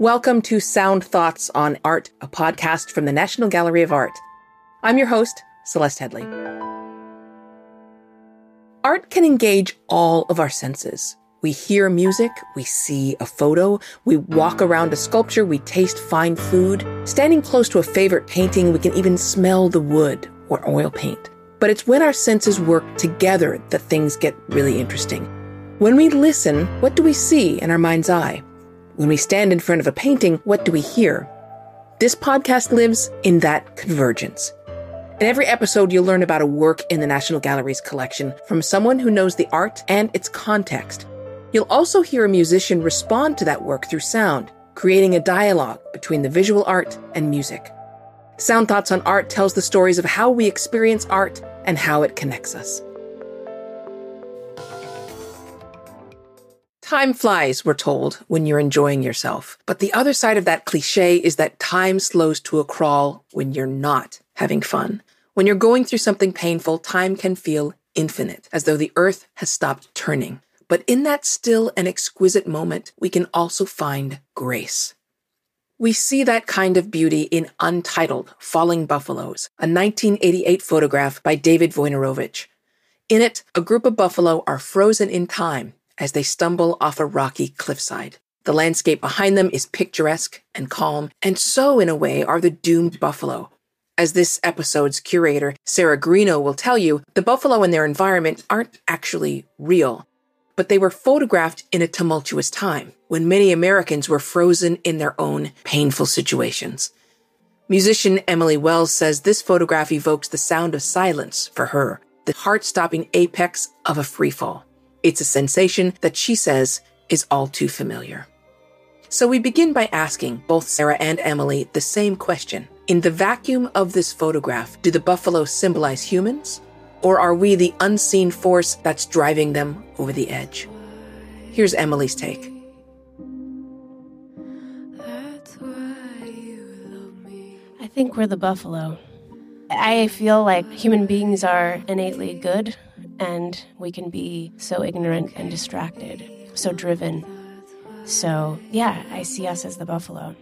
Welcome to Sound Thoughts on Art, a podcast from the National Gallery of Art. I'm your host, Celeste Headlee. Art can engage all of our senses. We hear music, we see a photo, we walk around a sculpture, we taste fine food. Standing close to a favorite painting, we can even smell the wood or oil paint. But it's when our senses work together that things get really interesting. When we listen, what do we see in our mind's eye? When we stand in front of a painting, what do we hear? This podcast lives in that convergence. In every episode, you'll learn about a work in the National Gallery's collection from someone who knows the art and its context. You'll also hear a musician respond to that work through sound, creating a dialogue between the visual art and music. Sound Thoughts on Art tells the stories of how we experience art and how it connects us. Time flies, we're told, when you're enjoying yourself. But the other side of that cliche is that time slows to a crawl when you're not having fun. When you're going through something painful, time can feel infinite, as though the earth has stopped turning. But in that still and exquisite moment, we can also find grace. We see that kind of beauty in Untitled Falling Buffaloes, a 1988 photograph by David Wojnarowicz. In it, a group of buffalo are frozen in time as they stumble off a rocky cliffside. The landscape behind them is picturesque and calm, and so, in a way, are the doomed buffalo. As this episode's curator, Sarah Greenough, will tell you, the buffalo and their environment aren't actually real, but they were photographed in a tumultuous time when many Americans were frozen in their own painful situations. Musician Emily Wells says this photograph evokes the sound of silence for her, the heart stopping apex of a freefall. It's a sensation that she says is all too familiar. So we begin by asking both Sarah and Emily the same question. In the vacuum of this photograph, do the buffalo symbolize humans? Or are we the unseen force that's driving them over the edge? Here's Emily's take. I think we're the buffalo. I feel like human beings are innately good and we can be so ignorant and distracted, so driven. So, yeah, I see us as the buffalo.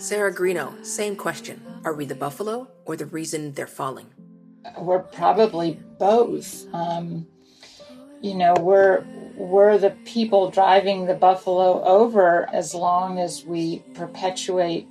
Sarah Greenough, same question. Are we the buffalo or the reason they're falling? We're probably both. Um, you know, we're we're the people driving the buffalo over as long as we perpetuate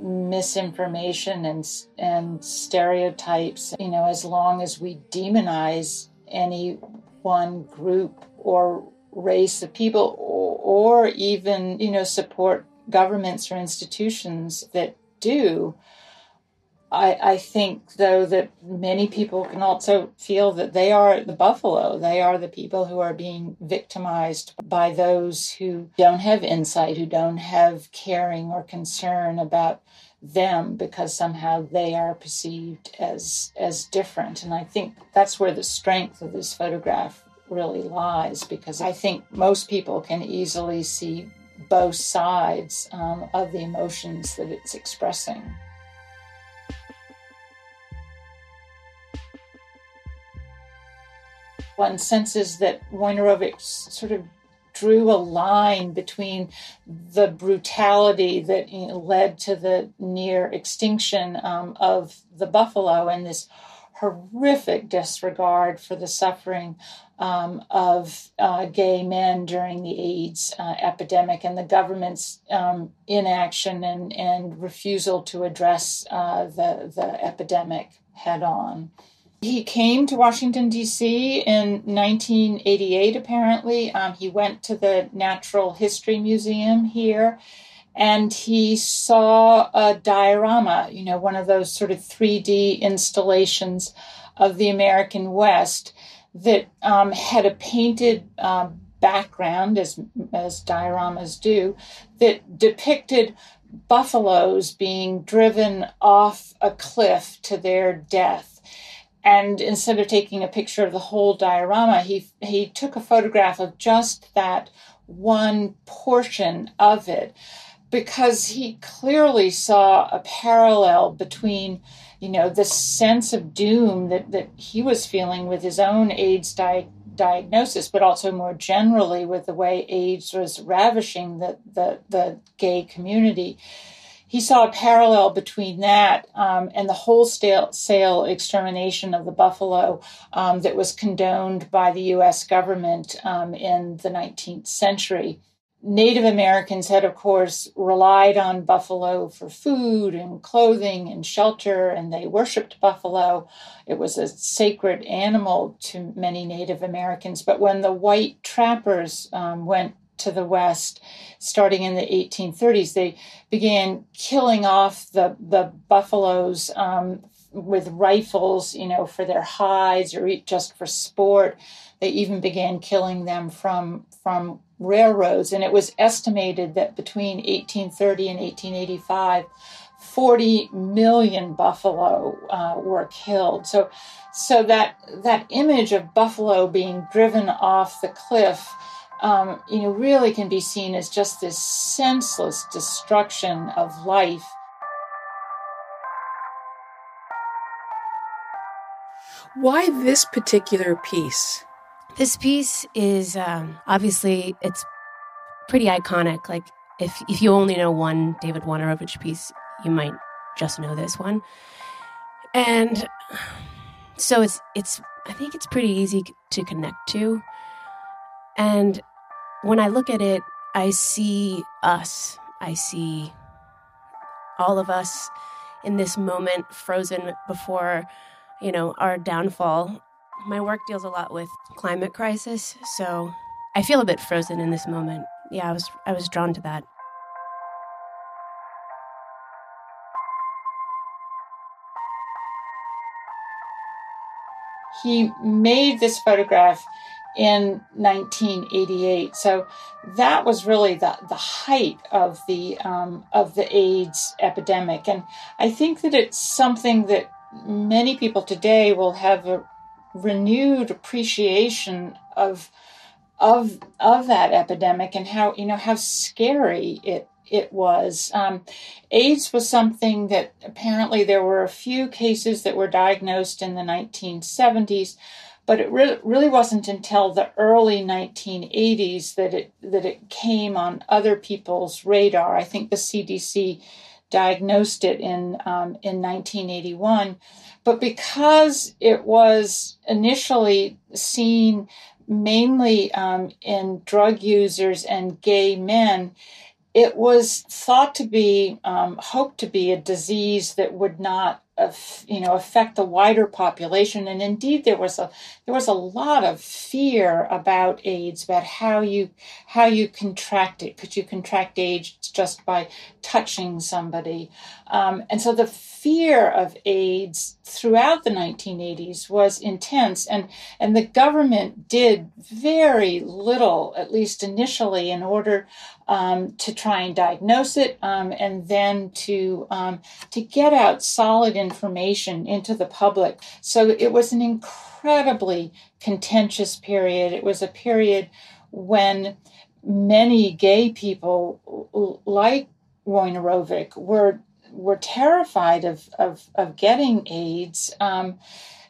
misinformation and and stereotypes you know as long as we demonize any one group or race of people or, or even you know support governments or institutions that do I, I think, though, that many people can also feel that they are the buffalo. They are the people who are being victimized by those who don't have insight, who don't have caring or concern about them because somehow they are perceived as as different and i think that's where the strength of this photograph really lies because i think most people can easily see both sides um, of the emotions that it's expressing one senses that Wojnarowicz sort of drew a line between the brutality that led to the near extinction um, of the buffalo and this horrific disregard for the suffering um, of uh, gay men during the AIDS uh, epidemic and the government's um, inaction and, and refusal to address uh, the, the epidemic head on. He came to Washington, D.C. in 1988, apparently. Um, he went to the Natural History Museum here and he saw a diorama, you know, one of those sort of 3D installations of the American West that um, had a painted um, background, as, as dioramas do, that depicted buffaloes being driven off a cliff to their death and instead of taking a picture of the whole diorama, he he took a photograph of just that one portion of it because he clearly saw a parallel between you know the sense of doom that, that he was feeling with his own AIDS di- diagnosis, but also more generally with the way AIDS was ravishing the, the, the gay community. He saw a parallel between that um, and the wholesale extermination of the buffalo um, that was condoned by the US government um, in the 19th century. Native Americans had, of course, relied on buffalo for food and clothing and shelter, and they worshiped buffalo. It was a sacred animal to many Native Americans. But when the white trappers um, went to the West, starting in the 1830s, they began killing off the, the buffaloes um, with rifles, you know, for their hides or just for sport. They even began killing them from, from railroads, and it was estimated that between 1830 and 1885, 40 million buffalo uh, were killed. So, so that that image of buffalo being driven off the cliff, um, you know, really can be seen as just this senseless destruction of life. Why this particular piece? This piece is um, obviously it's pretty iconic. Like if if you only know one David Wojnarowicz piece, you might just know this one. And so it's it's I think it's pretty easy to connect to. And when I look at it, I see us. I see all of us in this moment frozen before, you know, our downfall my work deals a lot with climate crisis, so I feel a bit frozen in this moment. Yeah, I was I was drawn to that. He made this photograph in 1988. So that was really the, the height of the um, of the AIDS epidemic, and I think that it's something that many people today will have a renewed appreciation of of of that epidemic and how you know how scary it it was. Um, AIDS was something that apparently there were a few cases that were diagnosed in the 1970s, but it re- really wasn't until the early 1980s that it that it came on other people's radar. I think the CDC diagnosed it in um, in 1981. But because it was initially seen mainly um, in drug users and gay men, it was thought to be, um, hoped to be a disease that would not you know affect the wider population and indeed there was a there was a lot of fear about AIDS about how you how you contract it could you contract AIDS just by touching somebody um, and so the fear of AIDS throughout the 1980s was intense and and the government did very little at least initially in order um, to try and diagnose it um, and then to um, to get out solid information into the public. So it was an incredibly contentious period. It was a period when many gay people like Wojnarowicz were were terrified of of, of getting AIDS. Um,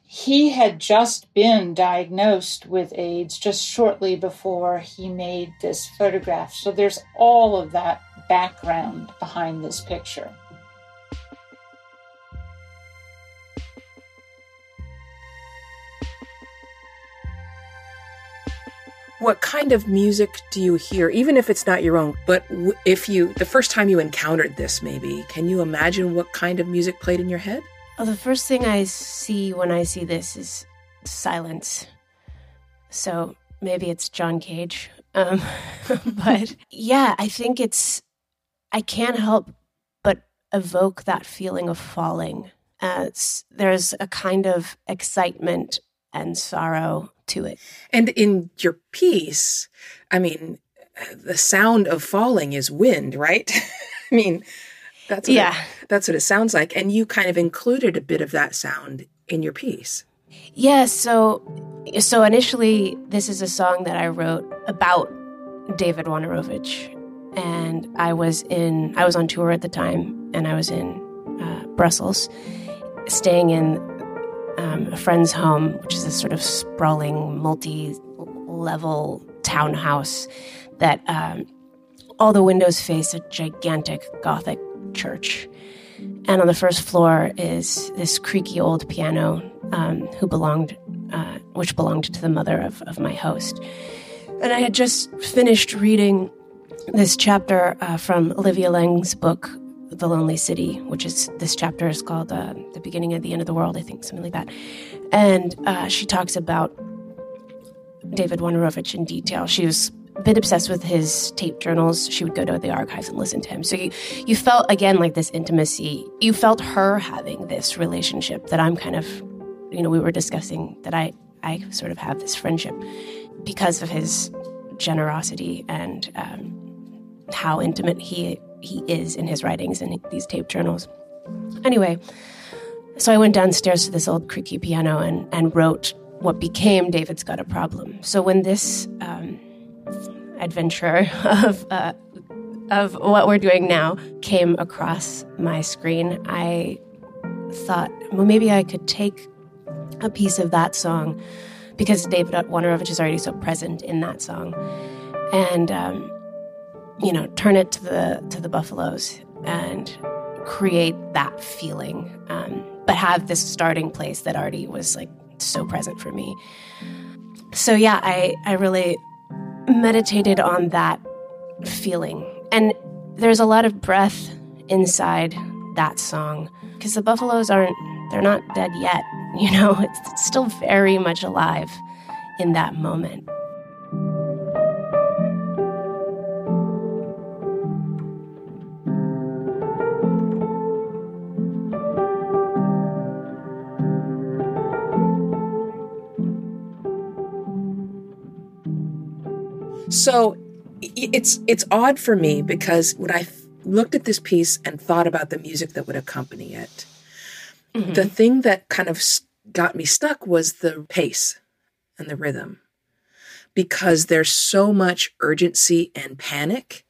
he had just been diagnosed with AIDS just shortly before he made this photograph. So there's all of that background behind this picture. What kind of music do you hear, even if it's not your own? But if you, the first time you encountered this, maybe, can you imagine what kind of music played in your head? The first thing I see when I see this is silence. So maybe it's John Cage. Um, but yeah, I think it's, I can't help but evoke that feeling of falling. Uh, there's a kind of excitement and sorrow to it. And in your piece, I mean, the sound of falling is wind, right? I mean, that's yeah. It, that's what it sounds like. And you kind of included a bit of that sound in your piece. Yeah. So, so initially, this is a song that I wrote about David Wojnarowicz, and I was in I was on tour at the time, and I was in uh, Brussels, staying in um, a friend's home, which is a sort of sprawling, multi level townhouse that um, all the windows face a gigantic Gothic church. And on the first floor is this creaky old piano, um, who belonged, uh, which belonged to the mother of, of my host. And I had just finished reading this chapter uh, from Olivia Laing's book, The Lonely City, which is this chapter is called uh, The Beginning of the End of the World, I think, something like that. And uh, she talks about David Wojnarowicz in detail. She was a bit obsessed with his tape journals. She would go to the archives and listen to him. So you, you felt, again, like this intimacy. You felt her having this relationship that I'm kind of, you know, we were discussing that I, I sort of have this friendship because of his generosity and um, how intimate he he is in his writings and these tape journals. Anyway, so I went downstairs to this old creaky piano and, and wrote what became David's Got a Problem. So when this um, adventure of uh, of what we're doing now came across my screen, I thought, well, maybe I could take a piece of that song because David Wojnarowicz is already so present in that song, and um, you know, turn it to the to the Buffaloes and create that feeling, um, but have this starting place that already was like so present for me. So yeah, I I really meditated on that feeling. And there's a lot of breath inside that song because the buffaloes aren't they're not dead yet, you know, it's, it's still very much alive in that moment. So it's it's odd for me because when I looked at this piece and thought about the music that would accompany it, mm-hmm. the thing that kind of got me stuck was the pace and the rhythm because there's so much urgency and panic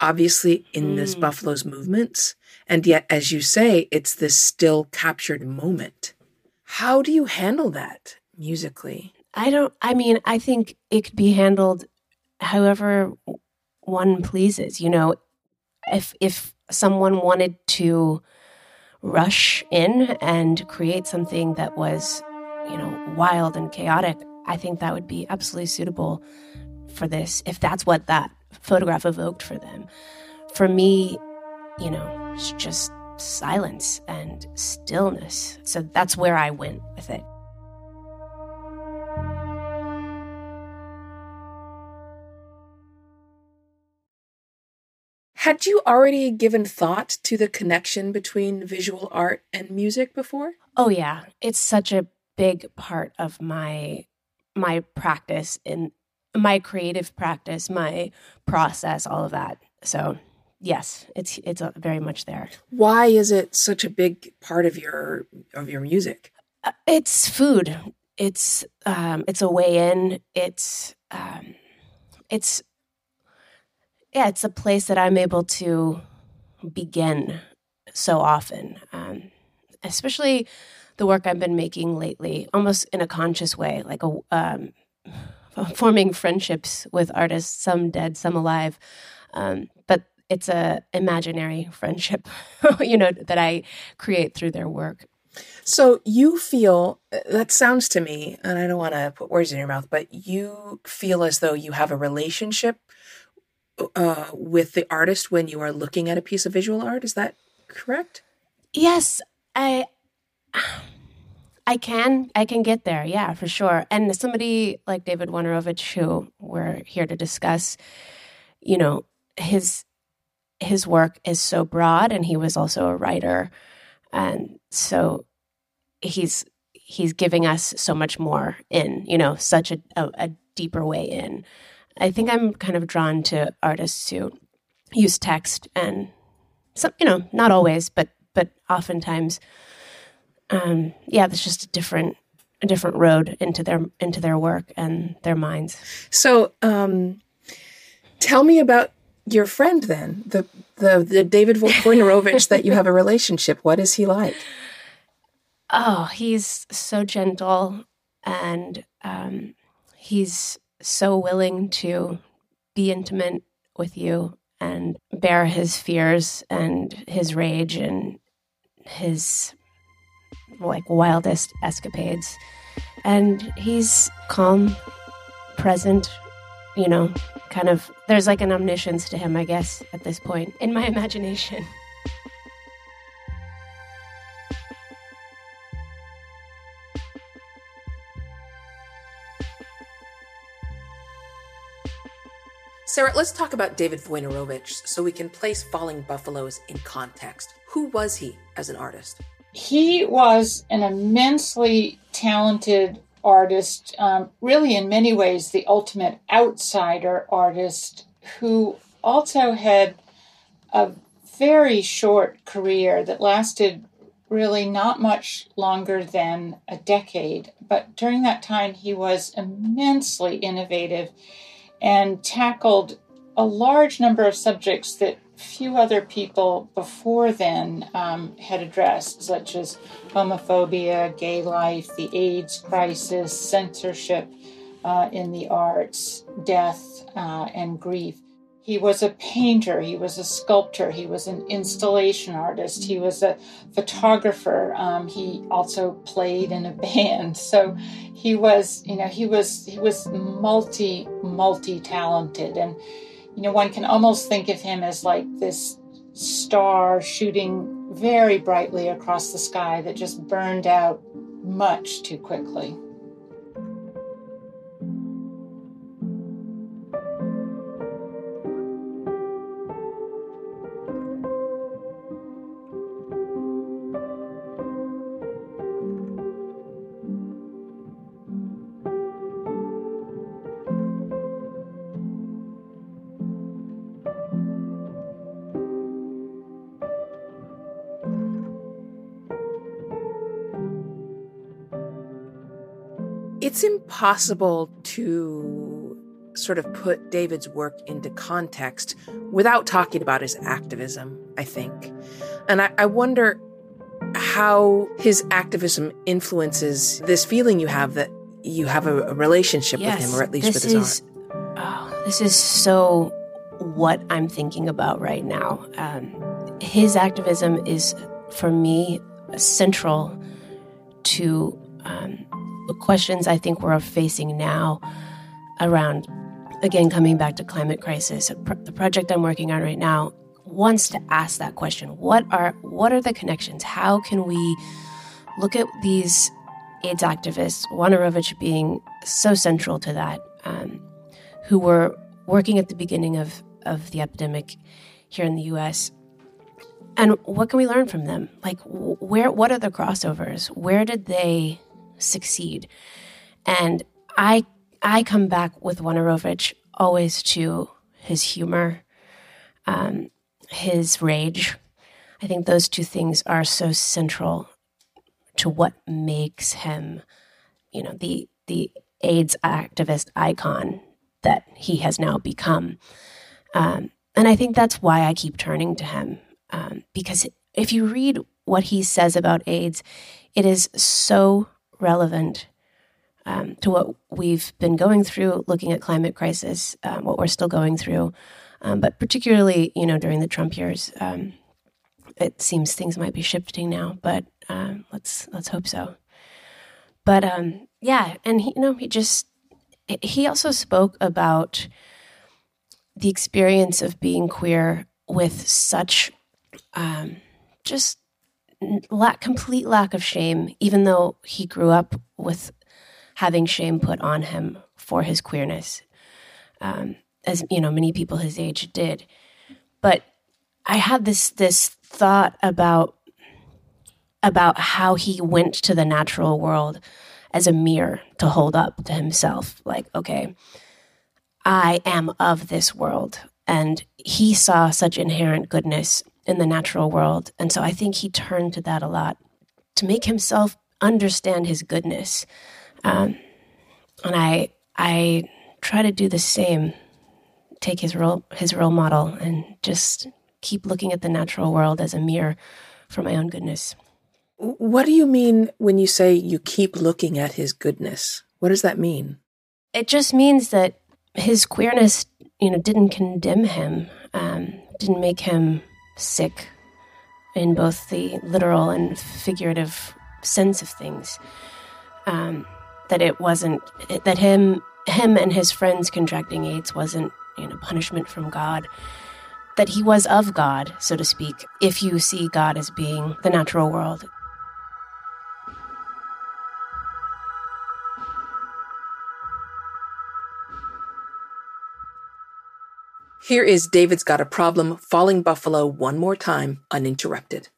obviously in mm. this buffalo's movements and yet as you say it's this still captured moment how do you handle that musically i don't i mean i think it could be handled however one pleases. You know, if if someone wanted to rush in and create something that was, you know, wild and chaotic, I think that would be absolutely suitable for this if that's what that photograph evoked for them. For me, you know, it's just silence and stillness. So that's where I went with it. Had you already given thought to the connection between visual art and music before? Oh yeah, it's such a big part of my my practice in my creative practice, my process, all of that. So, yes, it's it's very much there. Why is it such a big part of your of your music? Uh, it's food. It's um it's a way in. It's um it's yeah, it's a place that I'm able to begin so often, um, especially the work I've been making lately, almost in a conscious way, like a um, forming friendships with artists, some dead, some alive. Um, but it's a imaginary friendship, you know, that I create through their work. So you feel that sounds to me, and I don't want to put words in your mouth, but you feel as though you have a relationship uh, with the artist when you are looking at a piece of visual art. Is that correct? Yes, I. I can, I can get there, yeah, for sure. And somebody like David Wojnarowicz, who we're here to discuss, you know, his his work is so broad, and he was also a writer, and so he's he's giving us so much more in, you know, such a, a, a deeper way in. I think I'm kind of drawn to artists who use text and some, you know, not always, but but oftentimes, um, yeah, there's just a different a different road into their into their work and their minds. So, um, tell me about your friend then, the the, the David Wojnarowicz that you have a relationship. What is he like? Oh, he's so gentle and um, he's so willing to be intimate with you and bear his fears and his rage and his like wildest escapades. And he's calm, present, you know, kind of there's like an omniscience to him, I guess, at this point in my imagination. Sarah, let's talk about David Wojnarowicz so we can place Falling Buffaloes in context. Who was he as an artist? He was an immensely talented artist, um, really, in many ways, the ultimate outsider artist who also had a very short career that lasted really not much longer than a decade. But during that time, he was immensely innovative and tackled a large number of subjects that few other people before then um, had addressed, such as homophobia, gay life, the AIDS crisis, censorship uh, in the arts, death, uh, and grief. He was a painter, he was a sculptor, he was an installation artist, he was a photographer. Um, he also played in a band. So he was, you know, he was he was multi multi talented, and you know, one can almost think of him as like this star shooting very brightly across the sky that just burned out much too quickly. Impossible to sort of put David's work into context without talking about his activism, I think. And I, I wonder how his activism influences this feeling you have that you have a, a relationship Yes, with him, or at least with his is- art. Oh, this is so what I'm thinking about right now. Um, his activism is, for me, central to um, questions I think we're facing now around, again, coming back to climate crisis. The project I'm working on right now wants to ask that question: What are what are the connections? How can we look at these AIDS activists, Wojnarowicz being so central to that, um, who were working at the beginning of, of the epidemic here in the US. And what can we learn from them? Like, where, what are the crossovers? Where did they succeed? And I, I come back with Wojnarowicz always to his humor, um, his rage. I think those two things are so central to what makes him, you know, the the AIDS activist icon that he has now become. Um, and I think that's why I keep turning to him um, because if you read what he says about AIDS, it is so relevant um, to what we've been going through, looking at climate crisis, um, what we're still going through, um, but particularly, you know, during the Trump years. Um, it seems things might be shifting now, but um, let's let's hope so. But yeah, and he, you know, he just he also spoke about the experience of being queer with such um, just lack, complete lack of shame, even though he grew up with having shame put on him for his queerness, um, as you know, many people his age did. But I had this this thought about about how he went to the natural world as a mirror to hold up to himself like okay i am of this world and he saw such inherent goodness in the natural world and so i think he turned to that a lot to make himself understand his goodness um, and i i try to do the same take his role his role model and just keep looking at the natural world as a mirror for my own goodness What do you mean when you say you keep looking at his goodness? What does that mean? It just means that his queerness, you know, didn't condemn him, um, didn't make him sick in both the literal and figurative sense of things. Um, that it wasn't that him him and his friends contracting AIDS wasn't you know punishment from God. That he was of God, so to speak, if you see God as being the natural world. Here is David's Got a Problem, Falling Buffalo one more time, uninterrupted.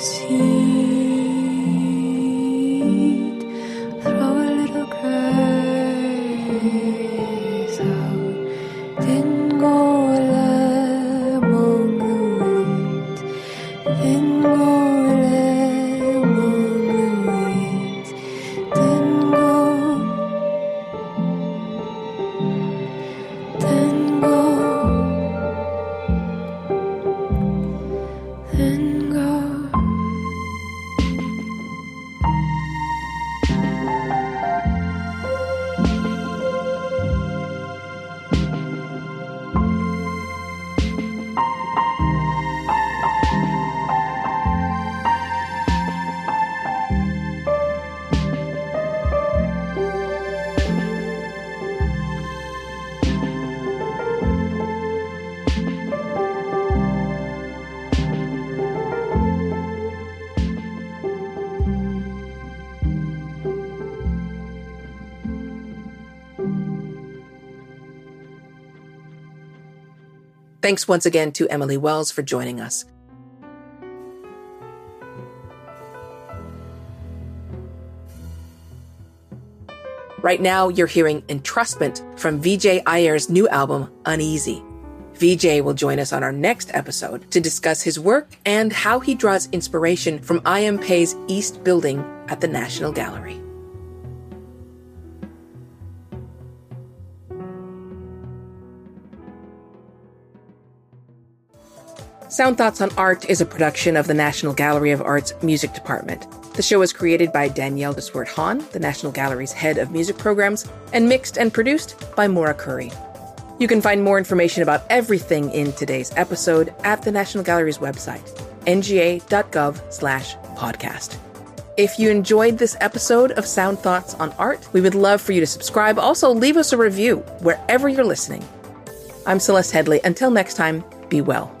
see. Thanks once again to Emily Wells for joining us. Right now, you're hearing Entrustment from Vijay Iyer's new album, Uneasy. Vijay will join us on our next episode to discuss his work and how he draws inspiration from I.M. Pei's East Building at the National Gallery. Sound Thoughts on Art is a production of the National Gallery of Art's Music Department. The show was created by Danielle de Swart Hahn, the National Gallery's head of music programs, and mixed and produced by Maura Curry. You can find more information about everything in today's episode at the National Gallery's website, nga.gov slash podcast. If you enjoyed this episode of Sound Thoughts on Art, we would love for you to subscribe. Also, leave us a review wherever you're listening. I'm Celeste Headlee. Until next time, be well.